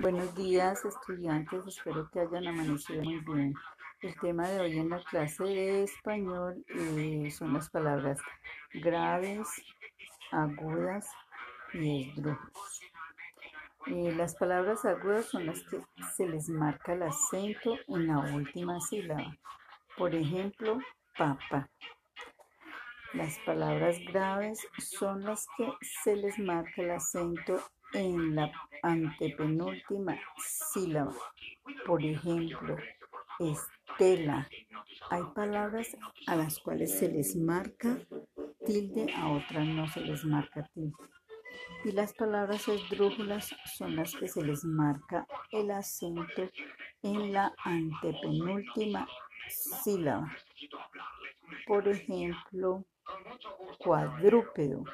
Buenos días estudiantes, espero que hayan amanecido muy bien. El tema de hoy en la clase de español eh, son las palabras graves, agudas y esdrújulas. Eh, las palabras agudas son las que se les marca el acento en la última sílaba. Por ejemplo, papa. Las palabras graves son las que se les marca el acento en la antepenúltima sílaba. Por ejemplo, estela. Hay palabras a las cuales se les marca tilde, a otras no se les marca tilde. Y las palabras esdrújulas son las que se les marca el acento en la antepenúltima sílaba. Por ejemplo, cuadrúpedo.